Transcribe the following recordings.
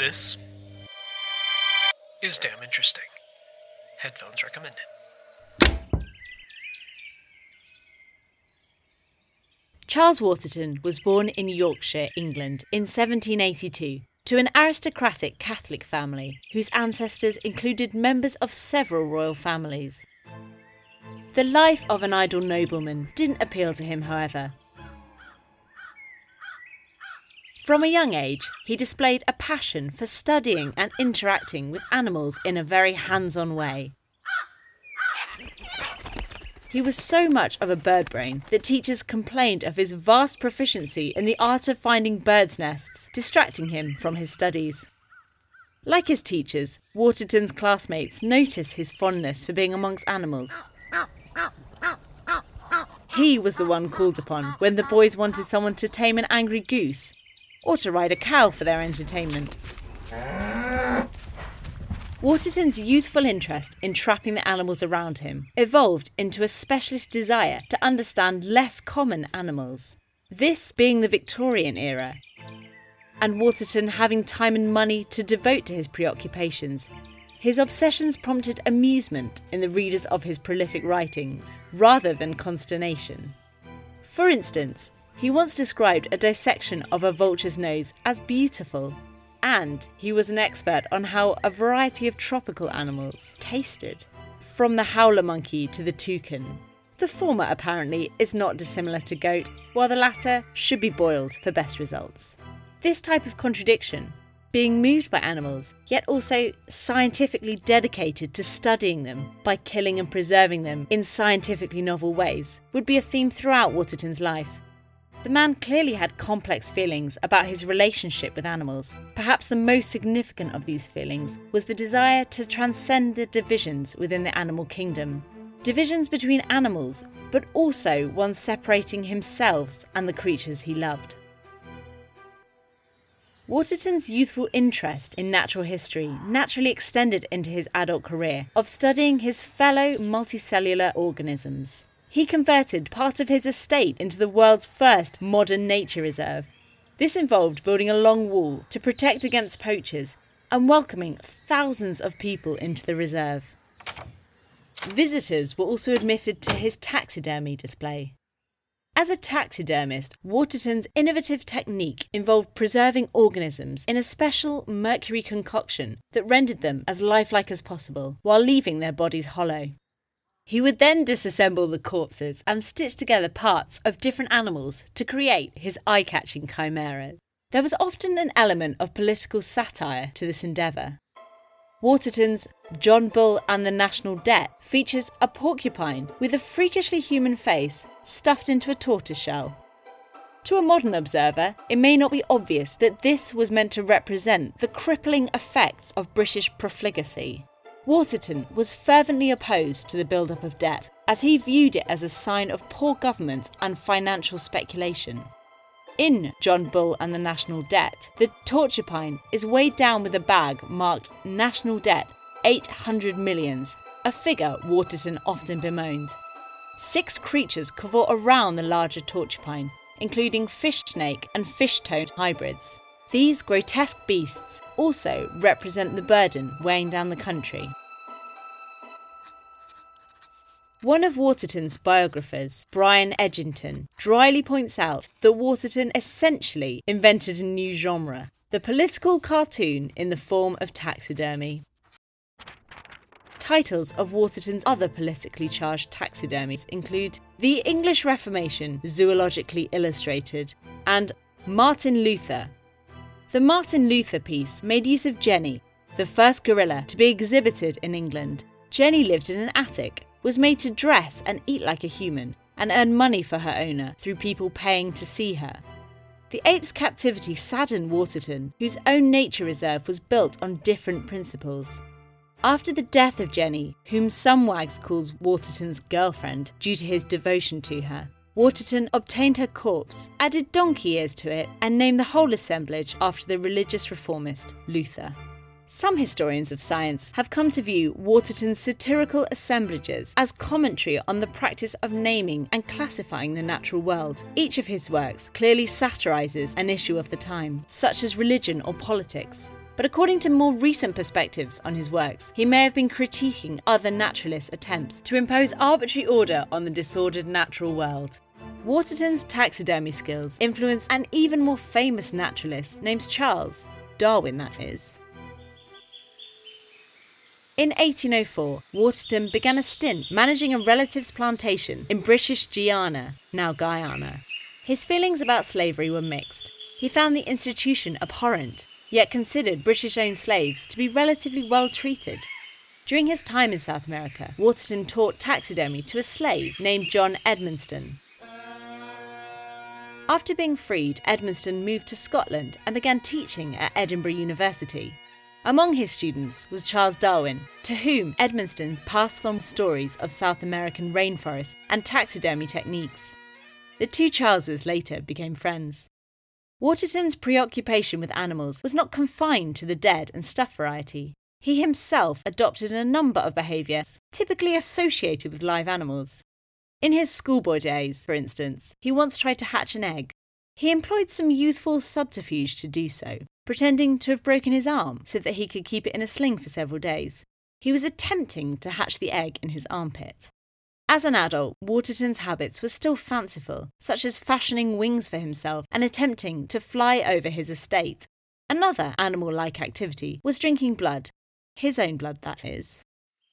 This is damn interesting. Headphones recommended. Charles Waterton was born in Yorkshire, England, in 1782 to an aristocratic Catholic family whose ancestors included members of several royal families. The life of an idle nobleman didn't appeal to him, however. From a young age, he displayed a passion for studying and interacting with animals in a very hands on way. He was so much of a bird brain that teachers complained of his vast proficiency in the art of finding birds' nests, distracting him from his studies. Like his teachers, Waterton's classmates notice his fondness for being amongst animals. He was the one called upon when the boys wanted someone to tame an angry goose or to ride a cow for their entertainment. Waterton's youthful interest in trapping the animals around him evolved into a specialist desire to understand less common animals. This being the Victorian era, and Waterton having time and money to devote to his preoccupations, his obsessions prompted amusement in the readers of his prolific writings, rather than consternation. For instance, he once described a dissection of a vulture's nose as beautiful and he was an expert on how a variety of tropical animals tasted, from the howler monkey to the toucan. The former, apparently, is not dissimilar to goat, while the latter should be boiled for best results. This type of contradiction, being moved by animals, yet also scientifically dedicated to studying them by killing and preserving them in scientifically novel ways, would be a theme throughout Waterton's life. The man clearly had complex feelings about his relationship with animals. Perhaps the most significant of these feelings was the desire to transcend the divisions within the animal kingdom. Divisions between animals, but also ones separating himself and the creatures he loved. Waterton's youthful interest in natural history naturally extended into his adult career of studying his fellow multicellular organisms he converted part of his estate into the world's first modern nature reserve. This involved building a long wall to protect against poachers and welcoming thousands of people into the reserve. Visitors were also admitted to his taxidermy display. As a taxidermist, Waterton's innovative technique involved preserving organisms in a special mercury concoction that rendered them as lifelike as possible while leaving their bodies hollow. He would then disassemble the corpses and stitch together parts of different animals to create his eye catching chimeras. There was often an element of political satire to this endeavour. Waterton's John Bull and the National Debt features a porcupine with a freakishly human face stuffed into a tortoiseshell. To a modern observer, it may not be obvious that this was meant to represent the crippling effects of British profligacy. Waterton was fervently opposed to the build-up of debt, as he viewed it as a sign of poor government and financial speculation. In John Bull and the National Debt, the torturpine is weighed down with a bag marked National Debt 800 millions, a figure Waterton often bemoaned. Six creatures cavort around the larger torturpine, including fish snake and fish toad hybrids. These grotesque beasts also represent the burden weighing down the country. One of Waterton's biographers, Brian Edginton, dryly points out that Waterton essentially invented a new genre the political cartoon in the form of taxidermy. Titles of Waterton's other politically charged taxidermies include The English Reformation, zoologically illustrated, and Martin Luther, the Martin Luther piece made use of Jenny, the first gorilla to be exhibited in England. Jenny lived in an attic, was made to dress and eat like a human, and earn money for her owner through people paying to see her. The ape's captivity saddened Waterton, whose own nature reserve was built on different principles. After the death of Jenny, whom some wags called Waterton's girlfriend due to his devotion to her, Waterton obtained her corpse, added donkey ears to it, and named the whole assemblage after the religious reformist Luther. Some historians of science have come to view Waterton's satirical assemblages as commentary on the practice of naming and classifying the natural world. Each of his works clearly satirises an issue of the time, such as religion or politics, but according to more recent perspectives on his works, he may have been critiquing other naturalists' attempts to impose arbitrary order on the disordered natural world. Waterton's taxidermy skills influenced an even more famous naturalist named Charles, Darwin that is. In 1804, Waterton began a stint managing a relative's plantation in British Guiana, now Guyana. His feelings about slavery were mixed. He found the institution abhorrent, yet considered British owned slaves to be relatively well treated. During his time in South America, Waterton taught taxidermy to a slave named John Edmonstone. After being freed, Edmonstone moved to Scotland and began teaching at Edinburgh University. Among his students was Charles Darwin, to whom Edmonstone passed on stories of South American rainforests and taxidermy techniques. The two Charleses later became friends. Waterton's preoccupation with animals was not confined to the dead and stuffed variety. He himself adopted a number of behaviours typically associated with live animals. In his schoolboy days, for instance, he once tried to hatch an egg. He employed some youthful subterfuge to do so, pretending to have broken his arm so that he could keep it in a sling for several days. He was attempting to hatch the egg in his armpit. As an adult, Waterton's habits were still fanciful, such as fashioning wings for himself and attempting to fly over his estate. Another animal like activity was drinking blood, his own blood, that is.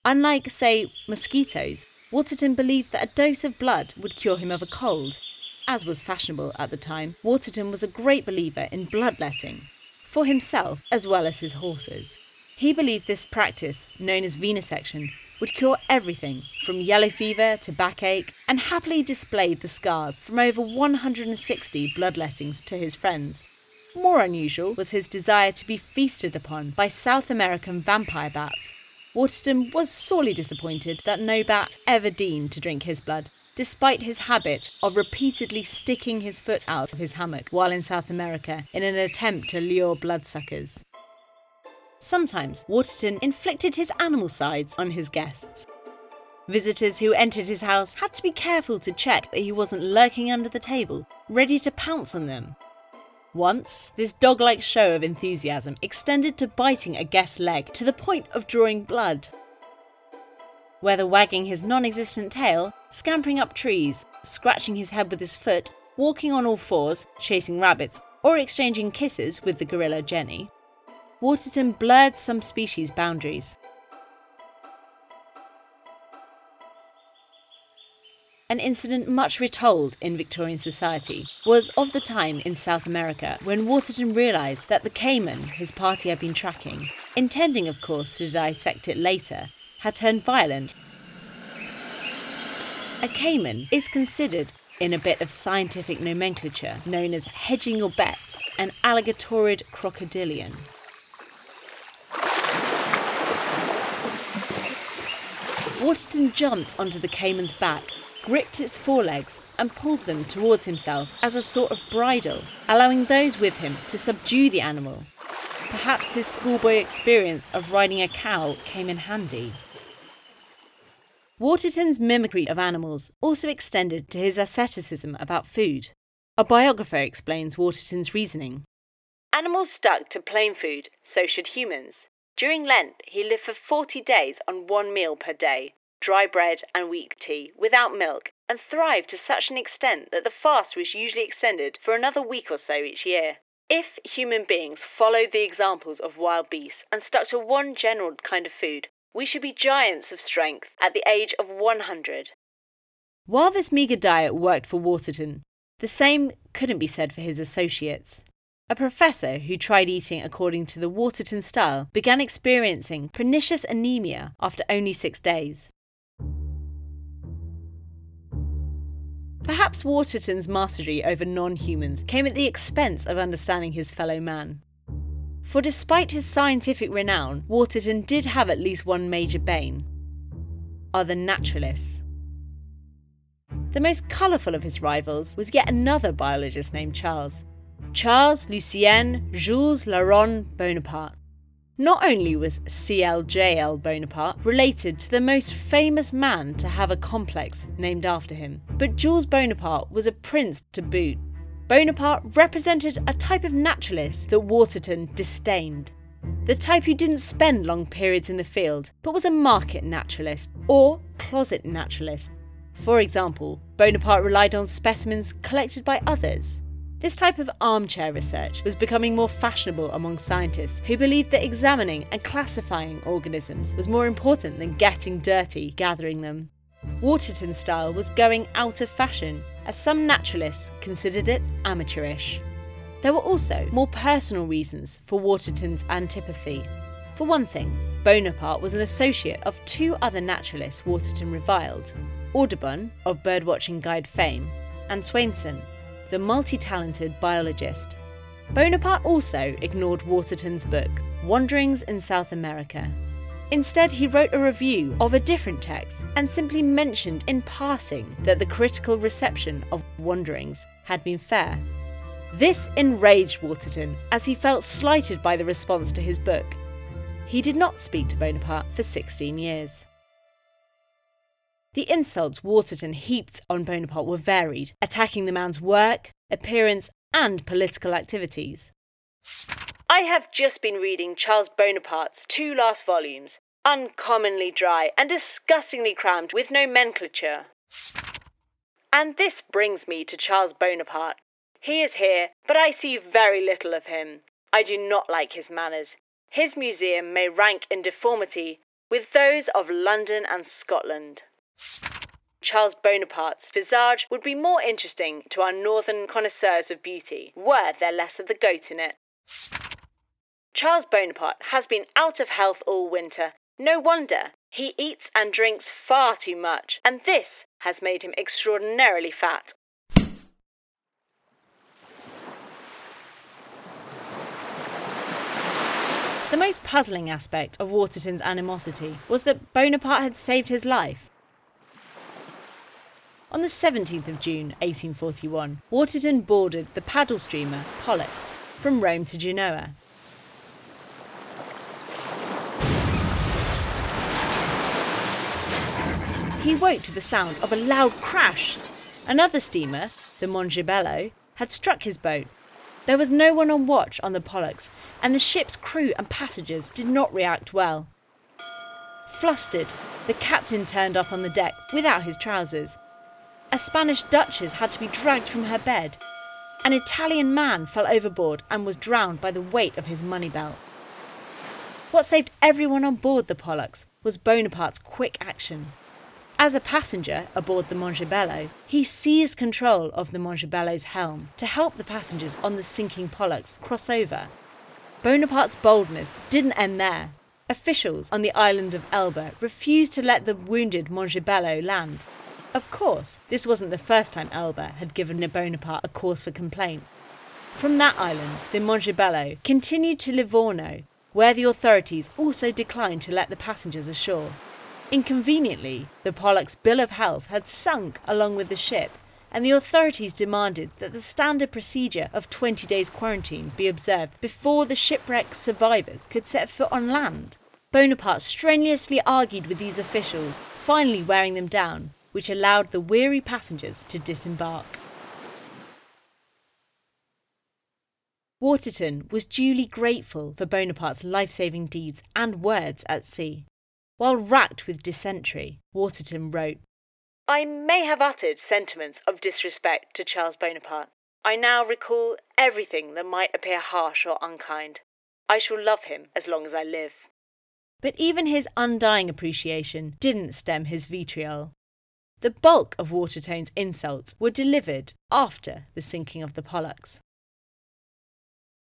Unlike, say, mosquitoes, Waterton believed that a dose of blood would cure him of a cold. As was fashionable at the time, Waterton was a great believer in bloodletting, for himself as well as his horses. He believed this practice, known as venesection, would cure everything from yellow fever to backache, and happily displayed the scars from over 160 bloodlettings to his friends. More unusual was his desire to be feasted upon by South American vampire bats. Waterton was sorely disappointed that no bat ever deigned to drink his blood, despite his habit of repeatedly sticking his foot out of his hammock while in South America in an attempt to lure bloodsuckers. Sometimes Waterton inflicted his animal sides on his guests. Visitors who entered his house had to be careful to check that he wasn't lurking under the table, ready to pounce on them. Once, this dog like show of enthusiasm extended to biting a guest's leg to the point of drawing blood whether wagging his non existent tail, scampering up trees, scratching his head with his foot, walking on all fours, chasing rabbits, or exchanging kisses with the gorilla Jenny, Waterton blurred some species' boundaries. An incident much retold in Victorian society was of the time in South America when Waterton realised that the caiman his party had been tracking, intending of course to dissect it later, had turned violent. A caiman is considered, in a bit of scientific nomenclature known as hedging your bets, an alligatorid crocodilian. Waterton jumped onto the caiman's back, gripped its forelegs, and pulled them towards himself as a sort of bridle, allowing those with him to subdue the animal. Perhaps his schoolboy experience of riding a cow came in handy. Waterton's mimicry of animals also extended to his asceticism about food. A biographer explains Waterton's reasoning. Animals stuck to plain food, so should humans. During Lent, he lived for 40 days on one meal per day, dry bread and weak tea, without milk, and thrived to such an extent that the fast was usually extended for another week or so each year. If human beings followed the examples of wild beasts and stuck to one general kind of food, we should be giants of strength at the age of 100. While this meagre diet worked for Waterton, the same couldn't be said for his associates. A professor who tried eating according to the Waterton style began experiencing pernicious anemia after only six days. Perhaps Waterton's mastery over non humans came at the expense of understanding his fellow man. For despite his scientific renown, Waterton did have at least one major bane other naturalists. The most colourful of his rivals was yet another biologist named Charles. Charles Lucien Jules Laurent Bonaparte. Not only was CLJL Bonaparte related to the most famous man to have a complex named after him, but Jules Bonaparte was a prince to boot. Bonaparte represented a type of naturalist that Waterton disdained. the type who didn't spend long periods in the field, but was a market naturalist or closet naturalist. For example, Bonaparte relied on specimens collected by others. This type of armchair research was becoming more fashionable among scientists who believed that examining and classifying organisms was more important than getting dirty gathering them. Waterton style was going out of fashion, as some naturalists considered it amateurish. There were also more personal reasons for Waterton's antipathy. For one thing, Bonaparte was an associate of two other naturalists Waterton reviled Audubon, of birdwatching guide fame, and Swainson, the multi talented biologist. Bonaparte also ignored Waterton's book, Wanderings in South America. Instead, he wrote a review of a different text and simply mentioned in passing that the critical reception of Wanderings had been fair. This enraged Waterton as he felt slighted by the response to his book. He did not speak to Bonaparte for 16 years. The insults Waterton heaped on Bonaparte were varied, attacking the man's work, appearance, and political activities. I have just been reading Charles Bonaparte's two last volumes, uncommonly dry and disgustingly crammed with nomenclature. And this brings me to Charles Bonaparte. He is here, but I see very little of him. I do not like his manners. His museum may rank in deformity with those of London and Scotland. Charles Bonaparte's visage would be more interesting to our northern connoisseurs of beauty, were there less of the goat in it. Charles Bonaparte has been out of health all winter. No wonder. He eats and drinks far too much, and this has made him extraordinarily fat. The most puzzling aspect of Waterton's animosity was that Bonaparte had saved his life. On the 17th of June 1841, Waterton boarded the paddle steamer Pollux from Rome to Genoa. He woke to the sound of a loud crash. Another steamer, the Montebello, had struck his boat. There was no one on watch on the Pollux, and the ship's crew and passengers did not react well. Flustered, the captain turned up on the deck without his trousers a Spanish duchess had to be dragged from her bed. An Italian man fell overboard and was drowned by the weight of his money belt. What saved everyone on board the Pollux was Bonaparte's quick action. As a passenger aboard the Montebello, he seized control of the Montebello's helm to help the passengers on the sinking Pollux cross over. Bonaparte's boldness didn't end there. Officials on the island of Elba refused to let the wounded Montebello land. Of course, this wasn't the first time Elba had given Bonaparte a cause for complaint. From that island, the Montebello continued to Livorno, where the authorities also declined to let the passengers ashore. Inconveniently, the Pollux bill of health had sunk along with the ship, and the authorities demanded that the standard procedure of 20 days quarantine be observed before the shipwreck survivors could set foot on land. Bonaparte strenuously argued with these officials, finally wearing them down, which allowed the weary passengers to disembark. Waterton was duly grateful for Bonaparte's life saving deeds and words at sea. While racked with dysentery, Waterton wrote I may have uttered sentiments of disrespect to Charles Bonaparte. I now recall everything that might appear harsh or unkind. I shall love him as long as I live. But even his undying appreciation didn't stem his vitriol. The bulk of Waterton's insults were delivered after the sinking of the Pollux.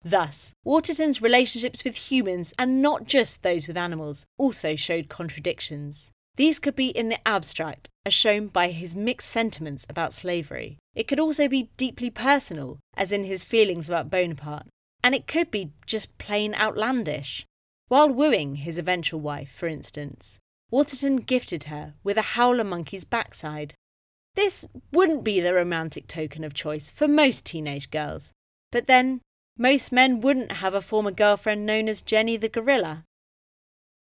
Thus, Waterton's relationships with humans, and not just those with animals, also showed contradictions. These could be in the abstract, as shown by his mixed sentiments about slavery. It could also be deeply personal, as in his feelings about Bonaparte. And it could be just plain outlandish. While wooing his eventual wife, for instance, Waterton gifted her with a howler monkey's backside. This wouldn't be the romantic token of choice for most teenage girls, but then most men wouldn't have a former girlfriend known as Jenny the gorilla.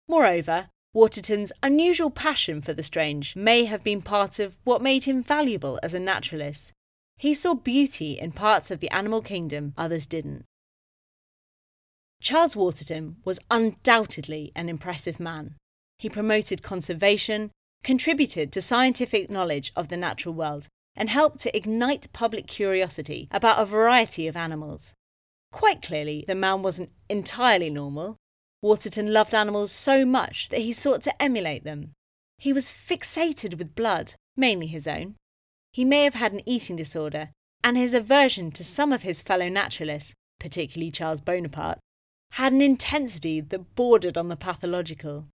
Moreover, Waterton's unusual passion for the strange may have been part of what made him valuable as a naturalist. He saw beauty in parts of the animal kingdom others didn't. Charles Waterton was undoubtedly an impressive man. He promoted conservation, contributed to scientific knowledge of the natural world, and helped to ignite public curiosity about a variety of animals. Quite clearly, the man wasn't entirely normal. Waterton loved animals so much that he sought to emulate them. He was fixated with blood, mainly his own. He may have had an eating disorder, and his aversion to some of his fellow naturalists, particularly Charles Bonaparte, had an intensity that bordered on the pathological.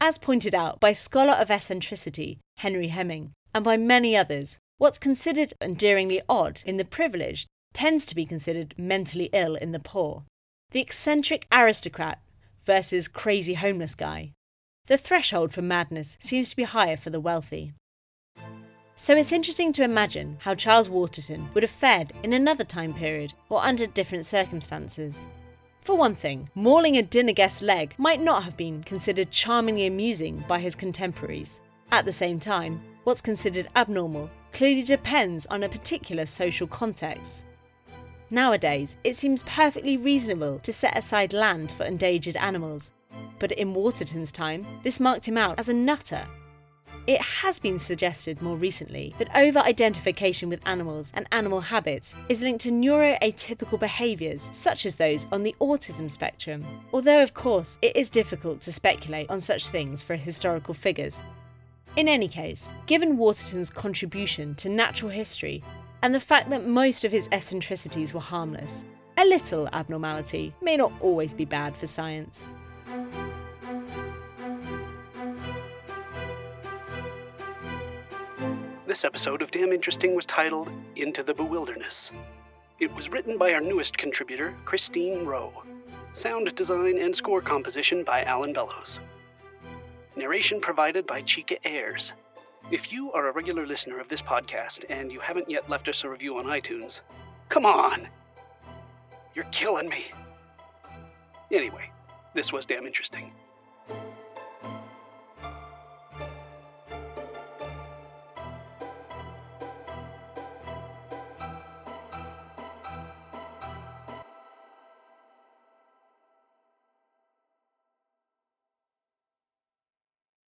As pointed out by scholar of eccentricity Henry Hemming, and by many others, what's considered endearingly odd in the privileged tends to be considered mentally ill in the poor. The eccentric aristocrat versus crazy homeless guy. The threshold for madness seems to be higher for the wealthy. So it's interesting to imagine how Charles Waterton would have fared in another time period or under different circumstances. For one thing, mauling a dinner guest's leg might not have been considered charmingly amusing by his contemporaries. At the same time, what's considered abnormal clearly depends on a particular social context. Nowadays, it seems perfectly reasonable to set aside land for endangered animals, but in Waterton's time, this marked him out as a nutter it has been suggested more recently that over identification with animals and animal habits is linked to neuroatypical behaviours, such as those on the autism spectrum. Although, of course, it is difficult to speculate on such things for historical figures. In any case, given Waterton's contribution to natural history and the fact that most of his eccentricities were harmless, a little abnormality may not always be bad for science. This episode of Damn Interesting was titled Into the Bewilderness. It was written by our newest contributor, Christine Rowe. Sound design and score composition by Alan Bellows. Narration provided by Chica Ayers. If you are a regular listener of this podcast and you haven't yet left us a review on iTunes, come on! You're killing me. Anyway, this was damn interesting.